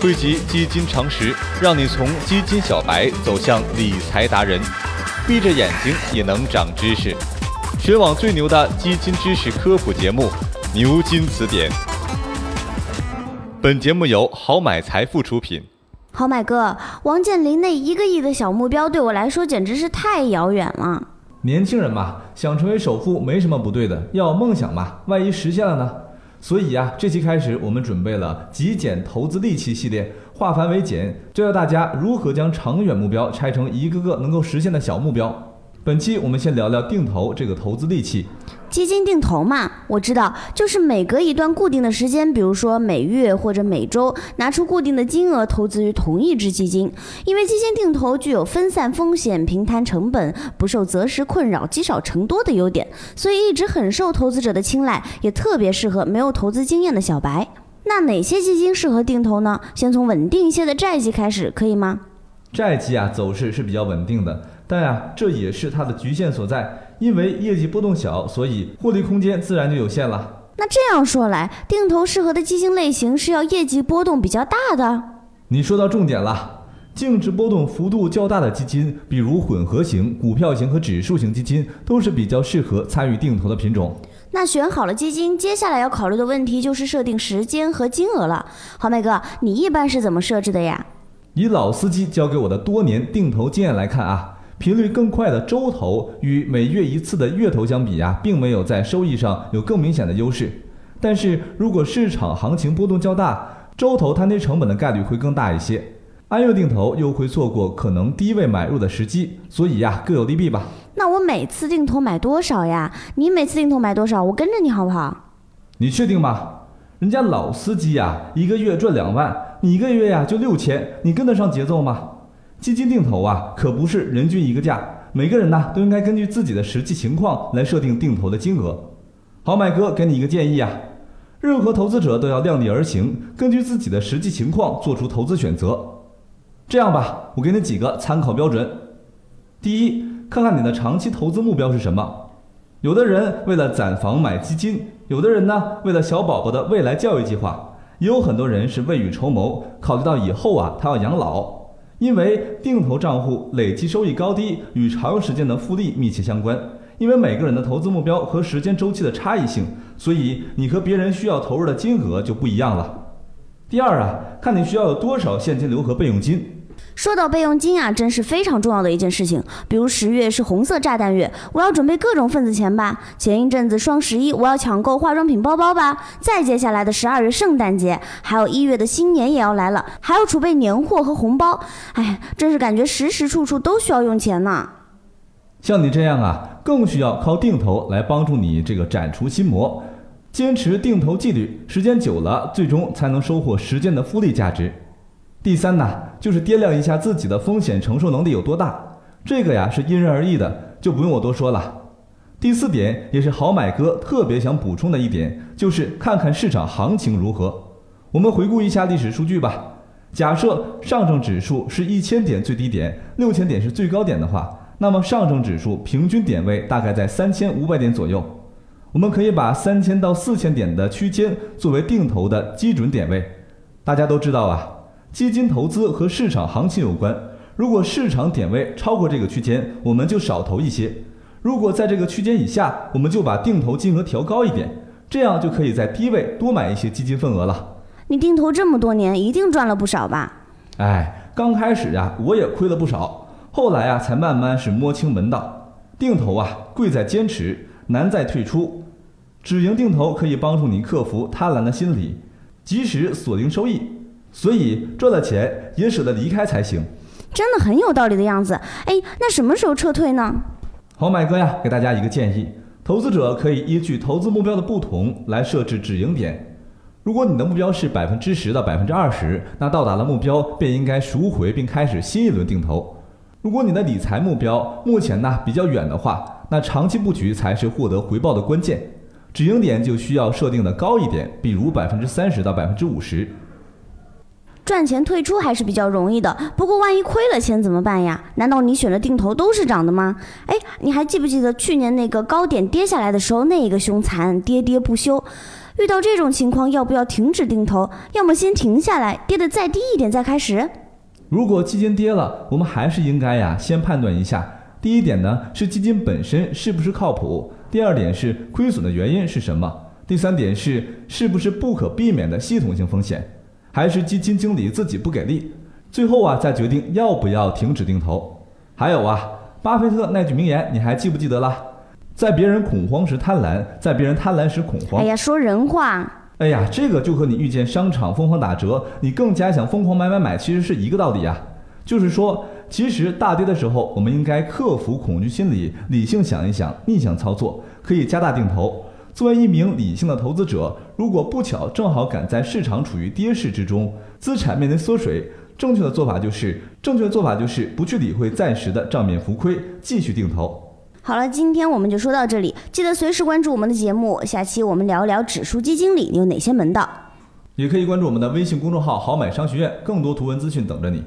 汇集基金常识，让你从基金小白走向理财达人。闭着眼睛也能长知识，全网最牛的基金知识科普节目《牛津词典》。本节目由好买财富出品。好买哥，王健林那一个亿的小目标对我来说简直是太遥远了。年轻人嘛，想成为首富没什么不对的，要梦想嘛，万一实现了呢？所以啊，这期开始我们准备了极简投资利器系列，化繁为简，教教大家如何将长远目标拆成一个个能够实现的小目标。本期我们先聊聊定投这个投资利器。基金定投嘛，我知道，就是每隔一段固定的时间，比如说每月或者每周，拿出固定的金额投资于同一只基金。因为基金定投具有分散风险、平摊成本、不受择时困扰、积少成多的优点，所以一直很受投资者的青睐，也特别适合没有投资经验的小白。那哪些基金适合定投呢？先从稳定一些的债基开始，可以吗？债基啊，走势是比较稳定的。但呀，这也是它的局限所在，因为业绩波动小，所以获利空间自然就有限了。那这样说来，定投适合的基金类型是要业绩波动比较大的。你说到重点了，净值波动幅度较大的基金，比如混合型、股票型和指数型基金，都是比较适合参与定投的品种。那选好了基金，接下来要考虑的问题就是设定时间和金额了。好，美哥，你一般是怎么设置的呀？以老司机教给我的多年定投经验来看啊。频率更快的周投与每月一次的月投相比呀，并没有在收益上有更明显的优势。但是如果市场行情波动较大，周投摊低成本的概率会更大一些。按月定投又会错过可能低位买入的时机，所以呀，各有利弊吧。那我每次定投买多少呀？你每次定投买多少？我跟着你好不好？你确定吗？人家老司机呀，一个月赚两万，你一个月呀就六千，你跟得上节奏吗？基金定投啊，可不是人均一个价，每个人呢都应该根据自己的实际情况来设定定投的金额。好买哥给你一个建议啊，任何投资者都要量力而行，根据自己的实际情况做出投资选择。这样吧，我给你几个参考标准。第一，看看你的长期投资目标是什么。有的人为了攒房买基金，有的人呢为了小宝宝的未来教育计划，也有很多人是未雨绸缪，考虑到以后啊他要养老。因为定投账户累计收益高低与长时间的复利密切相关，因为每个人的投资目标和时间周期的差异性，所以你和别人需要投入的金额就不一样了。第二啊，看你需要有多少现金流和备用金。说到备用金啊，真是非常重要的一件事情。比如十月是红色炸弹月，我要准备各种份子钱吧。前一阵子双十一，我要抢购化妆品、包包吧。再接下来的十二月圣诞节，还有一月的新年也要来了，还要储备年货和红包。哎，真是感觉时时处处都需要用钱呢。像你这样啊，更需要靠定投来帮助你这个斩除心魔，坚持定投纪律，时间久了，最终才能收获时间的复利价值。第三呢，就是掂量一下自己的风险承受能力有多大，这个呀是因人而异的，就不用我多说了。第四点也是好买哥特别想补充的一点，就是看看市场行情如何。我们回顾一下历史数据吧。假设上证指数是一千点最低点，六千点是最高点的话，那么上证指数平均点位大概在三千五百点左右。我们可以把三千到四千点的区间作为定投的基准点位。大家都知道啊。基金投资和市场行情有关，如果市场点位超过这个区间，我们就少投一些；如果在这个区间以下，我们就把定投金额调高一点，这样就可以在低位多买一些基金份额了。你定投这么多年，一定赚了不少吧？哎，刚开始呀，我也亏了不少，后来啊，才慢慢是摸清门道。定投啊，贵在坚持，难在退出。止盈定投可以帮助你克服贪婪的心理，及时锁定收益。所以赚了钱也舍得离开才行，真的很有道理的样子。哎，那什么时候撤退呢？好买哥呀，给大家一个建议：投资者可以依据投资目标的不同来设置止盈点。如果你的目标是百分之十到百分之二十，那到达了目标便应该赎回并开始新一轮定投。如果你的理财目标目前呢比较远的话，那长期布局才是获得回报的关键。止盈点就需要设定的高一点，比如百分之三十到百分之五十。赚钱退出还是比较容易的，不过万一亏了钱怎么办呀？难道你选的定投都是涨的吗？哎，你还记不记得去年那个高点跌下来的时候，那个凶残，跌跌不休。遇到这种情况，要不要停止定投？要么先停下来，跌得再低一点再开始？如果基金跌了，我们还是应该呀先判断一下。第一点呢是基金本身是不是靠谱？第二点是亏损的原因是什么？第三点是是不是不可避免的系统性风险？还是基金经理自己不给力？最后啊再决定要不要停止定投。还有啊，巴菲特那句名言你还记不记得了？在别人恐慌时贪婪，在别人贪婪时恐慌。哎呀，说人话。哎呀，这个就和你遇见商场疯狂打折，你更加想疯狂买买买，其实是一个道理啊。就是说，其实大跌的时候，我们应该克服恐惧心理，理性想一想，逆向操作，可以加大定投。作为一名理性的投资者，如果不巧正好赶在市场处于跌势之中，资产面临缩水，正确的做法就是，正确的做法就是不去理会暂时的账面浮亏，继续定投。好了，今天我们就说到这里，记得随时关注我们的节目，下期我们聊聊指数基金里有哪些门道。也可以关注我们的微信公众号“好买商学院”，更多图文资讯等着你。